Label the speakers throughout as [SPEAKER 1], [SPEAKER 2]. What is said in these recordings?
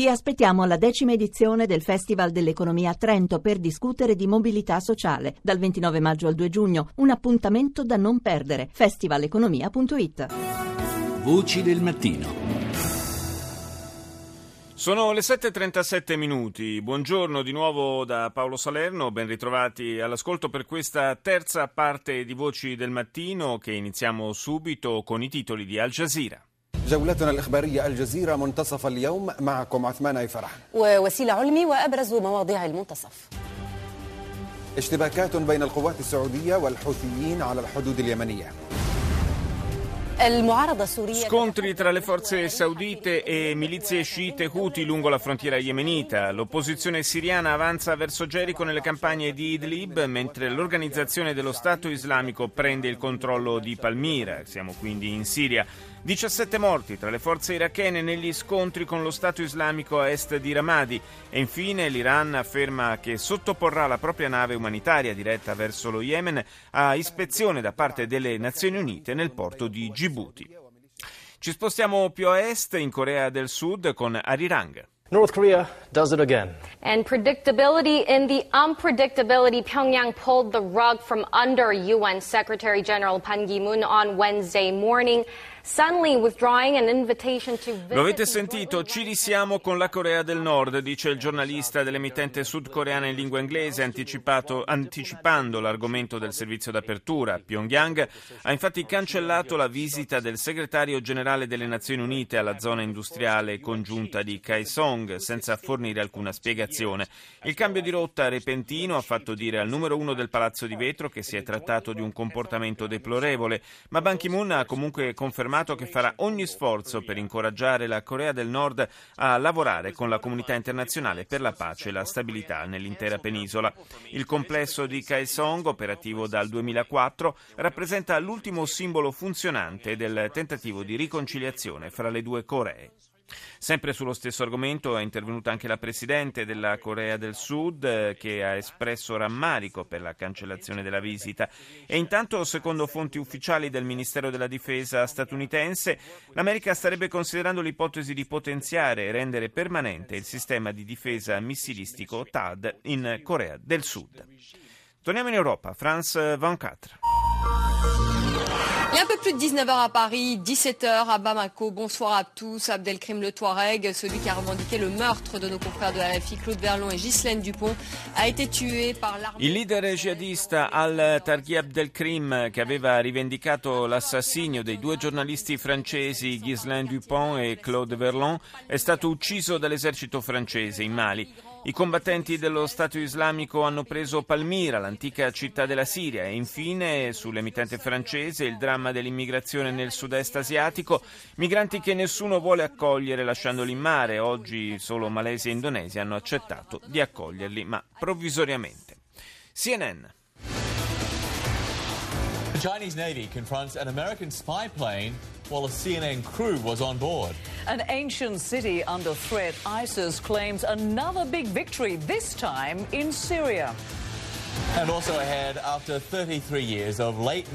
[SPEAKER 1] Vi aspettiamo alla decima edizione del Festival dell'Economia a Trento per discutere di mobilità sociale dal 29 maggio al 2 giugno. Un appuntamento da non perdere. festivaleconomia.it.
[SPEAKER 2] Voci del mattino.
[SPEAKER 3] Sono le 7.37 minuti, buongiorno di nuovo da Paolo Salerno, ben ritrovati all'ascolto per questa terza parte di Voci del Mattino che iniziamo subito con i titoli di Al Jazeera.
[SPEAKER 4] جولتنا الإخبارية الجزيرة منتصف اليوم معكم عثمان أي فرح
[SPEAKER 5] ووسيلة علمي وأبرز مواضيع المنتصف
[SPEAKER 4] اشتباكات بين القوات السعودية والحوثيين على الحدود اليمنية
[SPEAKER 5] المعارضة السورية
[SPEAKER 3] Scontri tra le forze saudite e milizie sciite Houthi lungo la frontiera yemenita. L'opposizione siriana avanza verso Gerico nelle campagne di Idlib, mentre l'organizzazione dello Stato islamico prende il controllo di Palmira. Siamo quindi in Siria. 17 morti tra le forze irachene negli scontri con lo Stato islamico a est di Ramadi. E infine l'Iran afferma che sottoporrà la propria nave umanitaria diretta verso lo Yemen a ispezione da parte delle Nazioni Unite nel porto di Djibouti. Ci spostiamo più a est, in Corea del Sud, con Arirang.
[SPEAKER 6] North Korea does it again.
[SPEAKER 7] And predictability in the unpredictability, Pyongyang pulled the rug from under UN Secretary General Pan Ki-moon on Wednesday morning,
[SPEAKER 3] Lo avete sentito, ci risiamo con la Corea del Nord, dice il giornalista dell'emittente sudcoreana in lingua inglese, anticipando l'argomento del servizio d'apertura. Pyongyang ha infatti cancellato la visita del segretario generale delle Nazioni Unite alla zona industriale congiunta di Kaesong, senza fornire alcuna spiegazione. Il cambio di rotta repentino ha fatto dire al numero uno del Palazzo di Vetro che si è trattato di un comportamento deplorevole, ma Ban Ki-moon ha comunque confermato che farà ogni sforzo per incoraggiare la Corea del Nord a lavorare con la comunità internazionale per la pace e la stabilità nell'intera penisola. Il complesso di Kaesong, operativo dal 2004, rappresenta l'ultimo simbolo funzionante del tentativo di riconciliazione fra le due Coree. Sempre sullo stesso argomento è intervenuta anche la Presidente della Corea del Sud eh, che ha espresso rammarico per la cancellazione della visita e intanto secondo fonti ufficiali del Ministero della Difesa statunitense l'America starebbe considerando l'ipotesi di potenziare e rendere permanente il sistema di difesa missilistico TAD in Corea del Sud. Torniamo in Europa, France
[SPEAKER 8] 24. Et un peu plus de 19h à Paris, 17h à Bamako. Bonsoir à tous. Abdelkrim Le Touareg, celui qui a revendiqué le meurtre de nos confrères de RFI, Claude Verlon et Ghislaine Dupont, a été tué par l'armée.
[SPEAKER 3] Il leader jihadista Al-Targhi Abdelkrim, che aveva rivendicato l'assassinio dei due giornalisti francesi Ghislaine Dupont e Claude Verlon, è stato ucciso dall'esercito francese in Mali. I combattenti dello Stato islamico hanno preso Palmira, l'antica città della Siria, e infine, sull'emittente francese, il dramma dell'immigrazione nel sud-est asiatico, migranti che nessuno vuole accogliere lasciandoli in mare. Oggi solo Malesia e Indonesia hanno accettato di accoglierli, ma provvisoriamente. CNN.
[SPEAKER 9] The Chinese Navy confronts an American spy plane while a CNN crew was on board.
[SPEAKER 10] An ancient city under threat, ISIS claims another big victory, this time in Syria.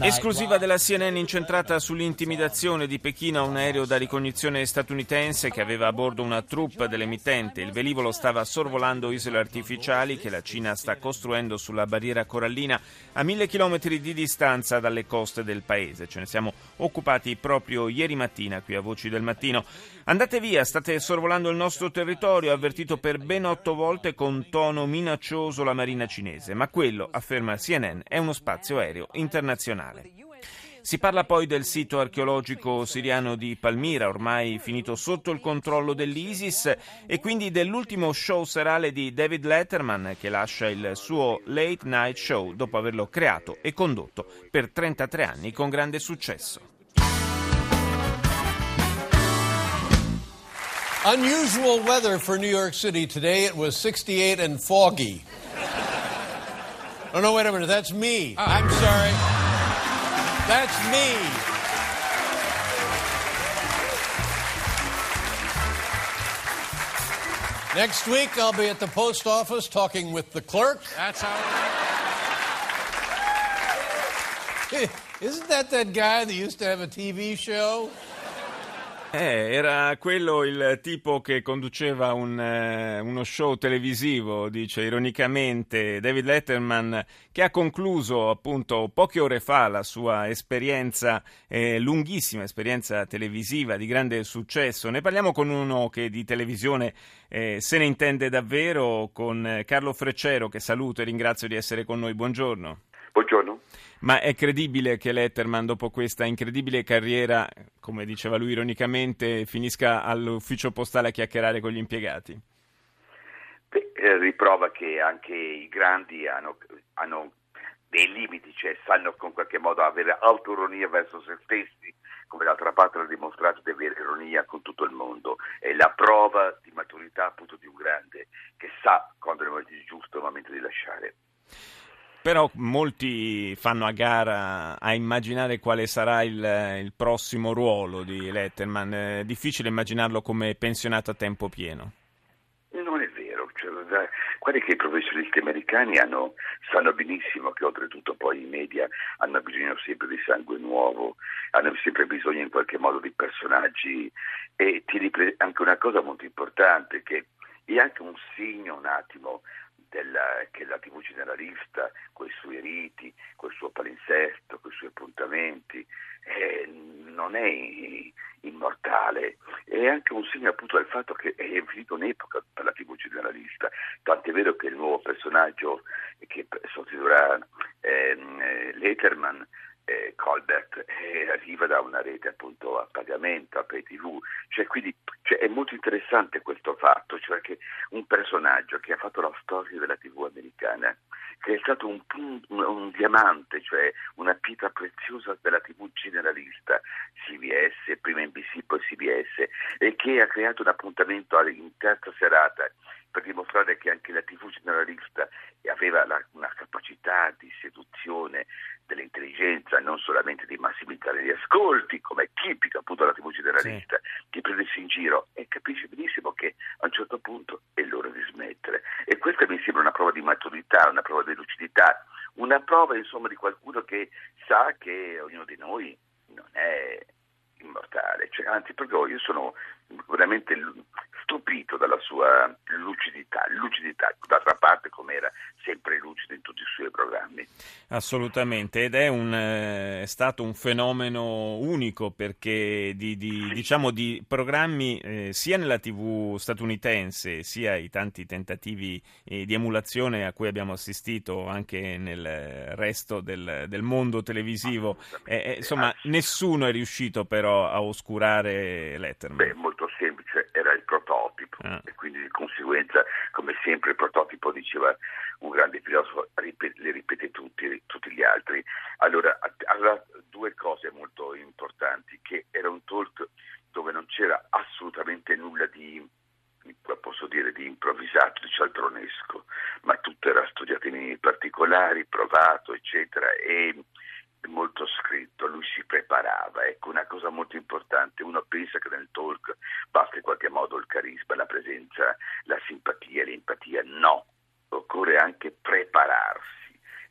[SPEAKER 3] Esclusiva della CNN incentrata sull'intimidazione di Pechino a un aereo da ricognizione statunitense che aveva a bordo una troupe dell'emittente. Il velivolo stava sorvolando isole artificiali che la Cina sta costruendo sulla barriera corallina a mille chilometri di distanza dalle coste del paese. Ce ne siamo occupati proprio ieri mattina qui a Voci del Mattino. Andate via, state sorvolando il nostro territorio, ha avvertito per ben otto volte con tono minaccioso la marina cinese. Ma quello, afferma CNN, è uno spazio aereo internazionale. Si parla poi del sito archeologico siriano di Palmira, ormai finito sotto il controllo dell'ISIS, e quindi dell'ultimo show serale di David Letterman che lascia il suo Late Night Show dopo averlo creato e condotto per 33 anni con grande successo.
[SPEAKER 11] Unusual weather for New York City today. It was 68 and foggy. Oh, no, wait a minute. That's me. I'm sorry. That's me. Next week, I'll be at the post office talking with the clerk. That's how. Isn't that that guy that used to have a TV show?
[SPEAKER 3] Eh, era quello il tipo che conduceva un, eh, uno show televisivo, dice ironicamente David Letterman, che ha concluso appunto poche ore fa la sua esperienza, eh, lunghissima esperienza televisiva di grande successo. Ne parliamo con uno che di televisione eh, se ne intende davvero, con eh, Carlo Freccero, che saluto e ringrazio di essere con noi. Buongiorno.
[SPEAKER 12] Buongiorno.
[SPEAKER 3] Ma è credibile che Letterman, dopo questa incredibile carriera, come diceva lui ironicamente, finisca all'ufficio postale a chiacchierare con gli impiegati?
[SPEAKER 12] Beh, eh, riprova che anche i grandi hanno, hanno dei limiti, cioè sanno con qualche modo avere autoironia verso se stessi, come d'altra parte hanno dimostrato di avere ironia con tutto il mondo. È la prova di maturità appunto di un grande che sa quando è il momento giusto, il momento di lasciare.
[SPEAKER 3] Però molti fanno a gara a immaginare quale sarà il, il prossimo ruolo di Letterman. È difficile immaginarlo come pensionato a tempo pieno.
[SPEAKER 12] Non è vero, cioè, guarda che i professionisti americani hanno, sanno benissimo che oltretutto poi i media hanno bisogno sempre di sangue nuovo, hanno sempre bisogno in qualche modo di personaggi e ti ripre- anche una cosa molto importante che è anche un segno un attimo della, che la TV generalista, con i suoi riti, col suo palinsesto, con i suoi appuntamenti, eh, non è immortale, è anche un segno appunto del fatto che è finita un'epoca per la TV generalista, tant'è vero che il nuovo personaggio che sostituirà ehm, Letterman eh, Colbert eh, arriva da una rete appunto a pagamento, a pay tv, cioè, quindi cioè, è molto interessante questo fatto, cioè che un personaggio che ha fatto la storia della tv americana, che è stato un, un, un diamante, cioè una pietra preziosa della tv generalista, CBS, prima NBC, poi CBS, e che ha creato un appuntamento in terza serata per dimostrare che anche la TV generalista aveva la, una capacità di seduzione non solamente di massimizzare gli ascolti, come è tipico appunto della TV generalista, sì. di prendersi in giro e capisce benissimo che a un certo punto è l'ora di smettere. E questa mi sembra una prova di maturità, una prova di lucidità, una prova insomma di qualcuno che sa che ognuno di noi non è immortale, cioè, anzi proprio io sono veramente stupito dalla sua lucidità, lucidità, d'altra parte come era sempre lucido in tutti i suoi programmi.
[SPEAKER 3] Assolutamente, ed è, un, eh, è stato un fenomeno unico perché di, di, sì. diciamo, di programmi eh, sia nella TV statunitense sia i tanti tentativi eh, di emulazione a cui abbiamo assistito anche nel resto del, del mondo televisivo, eh, eh, insomma nessuno è riuscito però a oscurare Letterman.
[SPEAKER 12] Beh, molto semplice, era il prototipo ah. e quindi di conseguenza, come sempre, il prototipo diceva un grande filosofo, ripete, li ripete tutti, tutti gli altri. Allora, aveva due cose molto importanti, che era un talk dove non c'era assolutamente nulla di posso dire di improvvisato, di cialtronesco, ma tutto era studiato in particolari, provato, eccetera, e molto scritto, lui si preparava, ecco una cosa molto importante, uno pensa che nel talk basta in qualche modo il carisma, la presenza, la simpatia, l'empatia, no, occorre anche prepararsi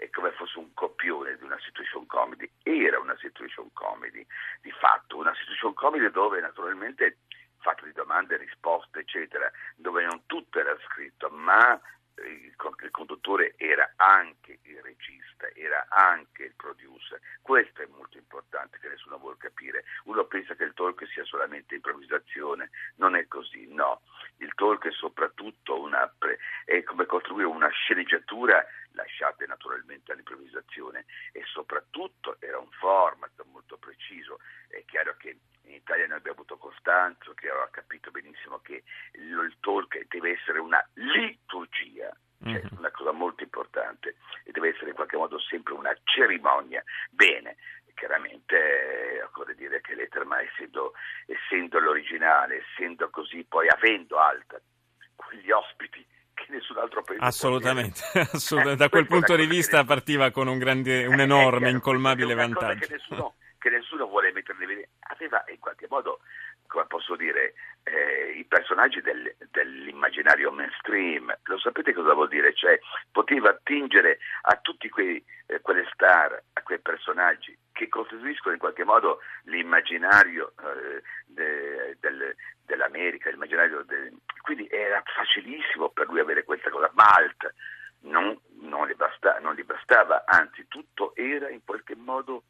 [SPEAKER 12] è come fosse un copione di una situation comedy, era una situation comedy, di fatto una situation comedy dove naturalmente fatto di domande e risposte eccetera, dove non tutto era scritto, ma il, conduttore era anche il regista, era anche il producer. Questo è molto importante che nessuno vuole capire. Uno pensa che il talk sia solamente improvvisazione, non è così, no. Il talk è soprattutto una pre- è come costruire una sceneggiatura lasciate naturalmente all'improvvisazione e soprattutto era un format molto preciso. È chiaro che in Italia noi abbiamo avuto Costanzo che aveva capito benissimo che il talk deve essere una liturgia, cioè mm-hmm. una cosa molto importante e deve essere in qualche modo sempre una cerimonia. Bene, chiaramente eh, occorre dire che Letterman essendo, essendo l'originale, essendo così, poi avendo alta quegli ospiti che nessun altro paese
[SPEAKER 3] assolutamente, assolutamente. da quel punto di vista partiva con un, grande, un enorme, eh, incolmabile vantaggio
[SPEAKER 12] che nessuno, vuole mettere in vedere aveva in qualche modo come posso dire eh, i personaggi del, dell'immaginario mainstream lo sapete cosa vuol dire? cioè poteva attingere a tutti quei, eh, quelle star a quei personaggi che costituiscono in qualche modo l'immaginario eh, de, del, dell'America, l'immaginario de... quindi era facilissimo per lui avere questa cosa. Malta non, non, gli basta, non, gli bastava, anzi tutto era in qualche modo,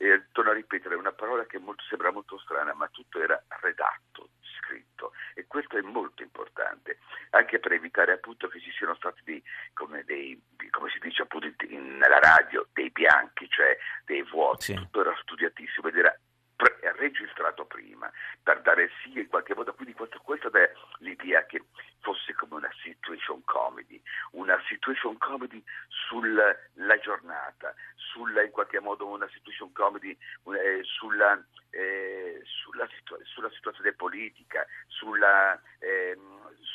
[SPEAKER 12] eh, torno a ripetere una parola che molto, sembra molto strana, ma tutto era redatto, scritto. E questo è molto importante, anche per evitare appunto che ci siano stati dei, come, dei, come si dice appunto in, nella radio, dei bianchi, cioè dei vuoti, sì. tutto era studiatissimo ed era pre- registrato prima per dare sì in qualche modo, quindi questo, questa è l'idea che fosse come una situation comedy, una situation comedy sulla giornata, sulla, in qualche modo una situation comedy eh, sulla, eh, sulla, situa- sulla, situazione politica, sulla, eh,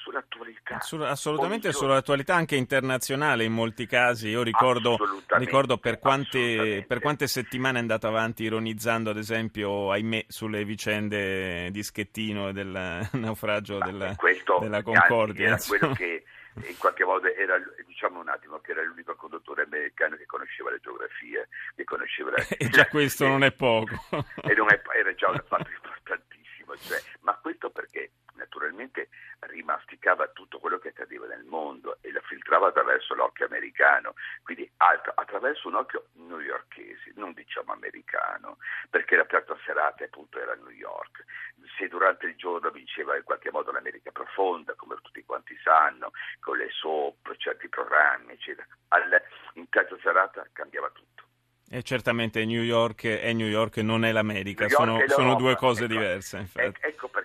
[SPEAKER 12] sull'attualità.
[SPEAKER 3] Sulla, assolutamente sull'attualità anche internazionale in molti casi. Io ricordo, ricordo per, quante, per, quante, settimane è andato avanti ironizzando, ad esempio, ahimè, sulle vicende di Schettino e del naufragio della, della Concordia.
[SPEAKER 12] Era quello che in qualche modo era, diciamo un attimo, che era l'unico conduttore americano che conosceva le geografie, che conosceva la...
[SPEAKER 3] E già questo non è poco.
[SPEAKER 12] e non è, era già un fatto importantissimo, cioè, ma questo perché naturalmente rimasticava tutto quello che accadeva nel mondo e lo filtrava attraverso l'occhio americano, quindi altro, attraverso un occhio newyorkese, non diciamo americano, perché la terza serata appunto era a New York. Se durante il giorno vinceva in qualche modo l'America profonda, come tutti quanti sanno, con le soap, certi programmi, eccetera, Al, in terza serata cambiava tutto.
[SPEAKER 3] E certamente New York è New York, non è l'America, sono, sono, due cose ecco,
[SPEAKER 12] diverse. Ecco perché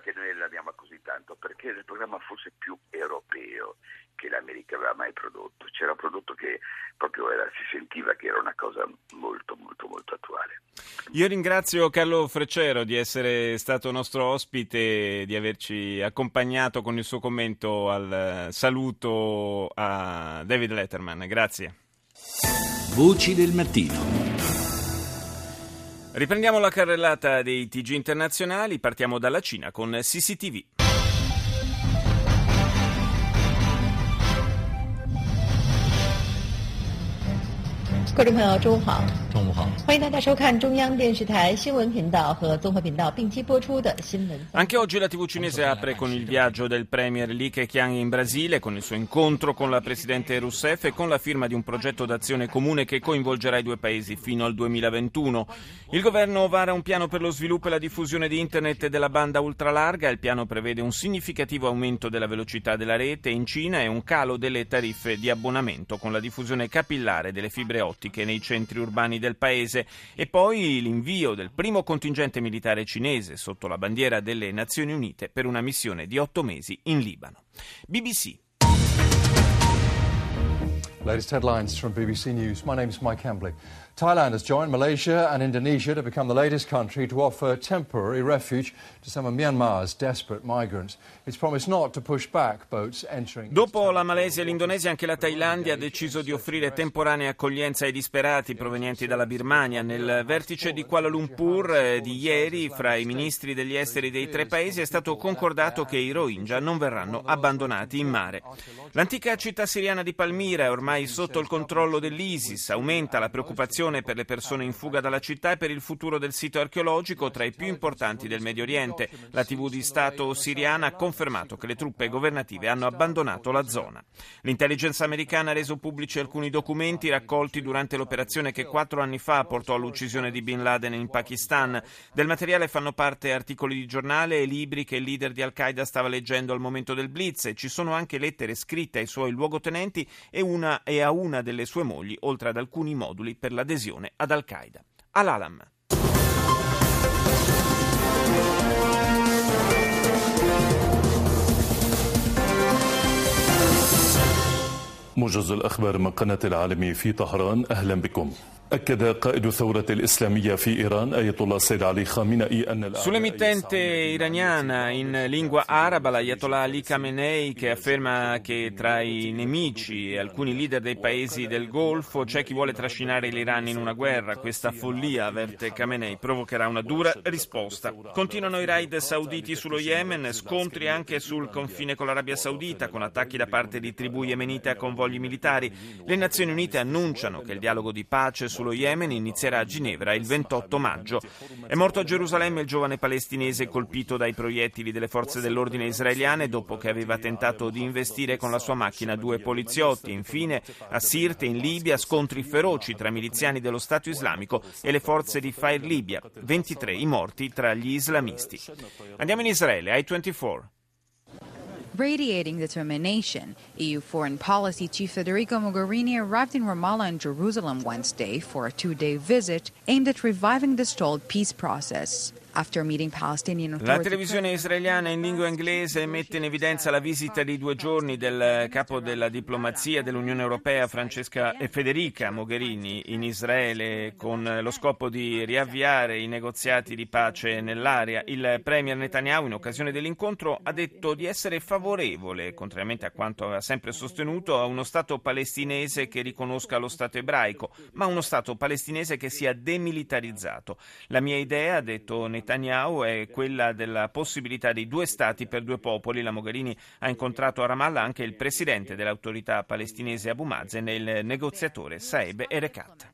[SPEAKER 12] noi l'abbiamo tanto, perché era il programma forse più europeo che l'America aveva mai prodotto. C'era un prodotto che proprio era, si sentiva che era una cosa molto, molto, molto attuale.
[SPEAKER 3] Io ringrazio Carlo Freccero di essere stato nostro ospite, di averci accompagnato con il suo commento al saluto a David Letterman. Grazie.
[SPEAKER 2] Voci del mattino.
[SPEAKER 3] Riprendiamo la carrellata dei TG internazionali, partiamo dalla Cina con CCTV.
[SPEAKER 13] 观众朋友，中午好。中午好，欢迎大家收看中央电视台新闻频道和综合频道并机播出的新闻。
[SPEAKER 3] Anche oggi la TV cinese apre con il viaggio del premier Li Keqiang in Brasile, con il suo incontro con la presidente Rousseff e con la firma di un progetto d'azione comune che coinvolgerà i due paesi fino al 2021. Il governo vara un piano per lo sviluppo e la diffusione di internet e della banda ultralarga. Il piano prevede un significativo aumento della velocità della rete in Cina e un calo delle tariffe di abbonamento con la diffusione capillare delle fibre ottiche ottiche nei centri urbani del paese e poi l'invio del primo contingente militare cinese sotto la bandiera delle Nazioni Unite per una missione di otto mesi in Libano. BBC.
[SPEAKER 14] Latest headlines from BBC News. My name is Mike Hambley. Thailand has joined Malaysia and Indonesia to become the latest country to offer temporary refuge to some of Myanmar's desperate migrants. It's promised not to push back boats entering.
[SPEAKER 3] Dopo la Malesia e l'Indonesia, anche la Thailandia ha deciso di offrire temporanea accoglienza ai disperati provenienti dalla Birmania. Nel vertice di Kuala Lumpur eh, di ieri, fra i ministri degli esteri dei tre paesi, è stato concordato che i Rohingya non verranno abbandonati in mare. L'antica città siriana di Palmira è ormai sotto il controllo dell'ISIS. Aumenta la preoccupazione per le persone in fuga dalla città e per il futuro del sito archeologico tra i più importanti del Medio Oriente. La TV di Stato siriana ha confermato che le truppe governative hanno abbandonato la zona. L'intelligence americana ha reso pubblici alcuni documenti raccolti durante l'operazione che quattro anni fa portò all'uccisione di Bin Laden in Pakistan. Del materiale fanno parte articoli di giornale e libri che il leader di Al-Qaeda stava leggendo al momento del blitz ci sono anche lettere scritte ai suoi luogotenenti e, una, e a una delle sue mogli, oltre ad alcuni moduli per l'adesione adesione ad Al-Qaeda. Al-Alam.
[SPEAKER 15] موجز الأخبار من قناة العالمي في طهران أهلا بكم
[SPEAKER 3] Sull'emittente iraniana in lingua araba l'Ayatollah Ali Khamenei che afferma che tra i nemici e alcuni leader dei paesi del Golfo c'è chi vuole trascinare l'Iran in una guerra. Questa follia, avverte Khamenei, provocherà una dura risposta. Continuano i raid sauditi sullo Yemen, scontri anche sul confine con l'Arabia Saudita con attacchi da parte di tribù yemenite a convogli militari. Le Nazioni Unite annunciano che il dialogo di pace su sullo Yemen inizierà a Ginevra il 28 maggio. È morto a Gerusalemme il giovane palestinese colpito dai proiettili delle forze dell'ordine israeliane dopo che aveva tentato di investire con la sua macchina due poliziotti. Infine, a Sirte, in Libia, scontri feroci tra miliziani dello Stato islamico e le forze di Fire Libya. 23 i morti tra gli islamisti. Andiamo in Israele, I-24.
[SPEAKER 16] Radiating determination, EU Foreign Policy Chief Federico Mogherini arrived in Ramallah and Jerusalem Wednesday for a two day visit aimed at reviving the stalled peace process.
[SPEAKER 3] La televisione israeliana in lingua inglese mette in evidenza la visita di due giorni del capo della diplomazia dell'Unione Europea Francesca e Federica Mogherini in Israele con lo scopo di riavviare i negoziati di pace nell'area. Il premier Netanyahu in occasione dell'incontro ha detto di essere favorevole, contrariamente a quanto aveva sempre sostenuto, a uno Stato palestinese che riconosca lo Stato ebraico, ma uno Stato palestinese che sia demilitarizzato. La mia idea, ha detto Netanyahu, Netanyahu è quella della possibilità di due stati per due popoli. La Mogherini ha incontrato a Ramallah anche il presidente dell'autorità palestinese Abu Mazen e il negoziatore Saeb Erekat.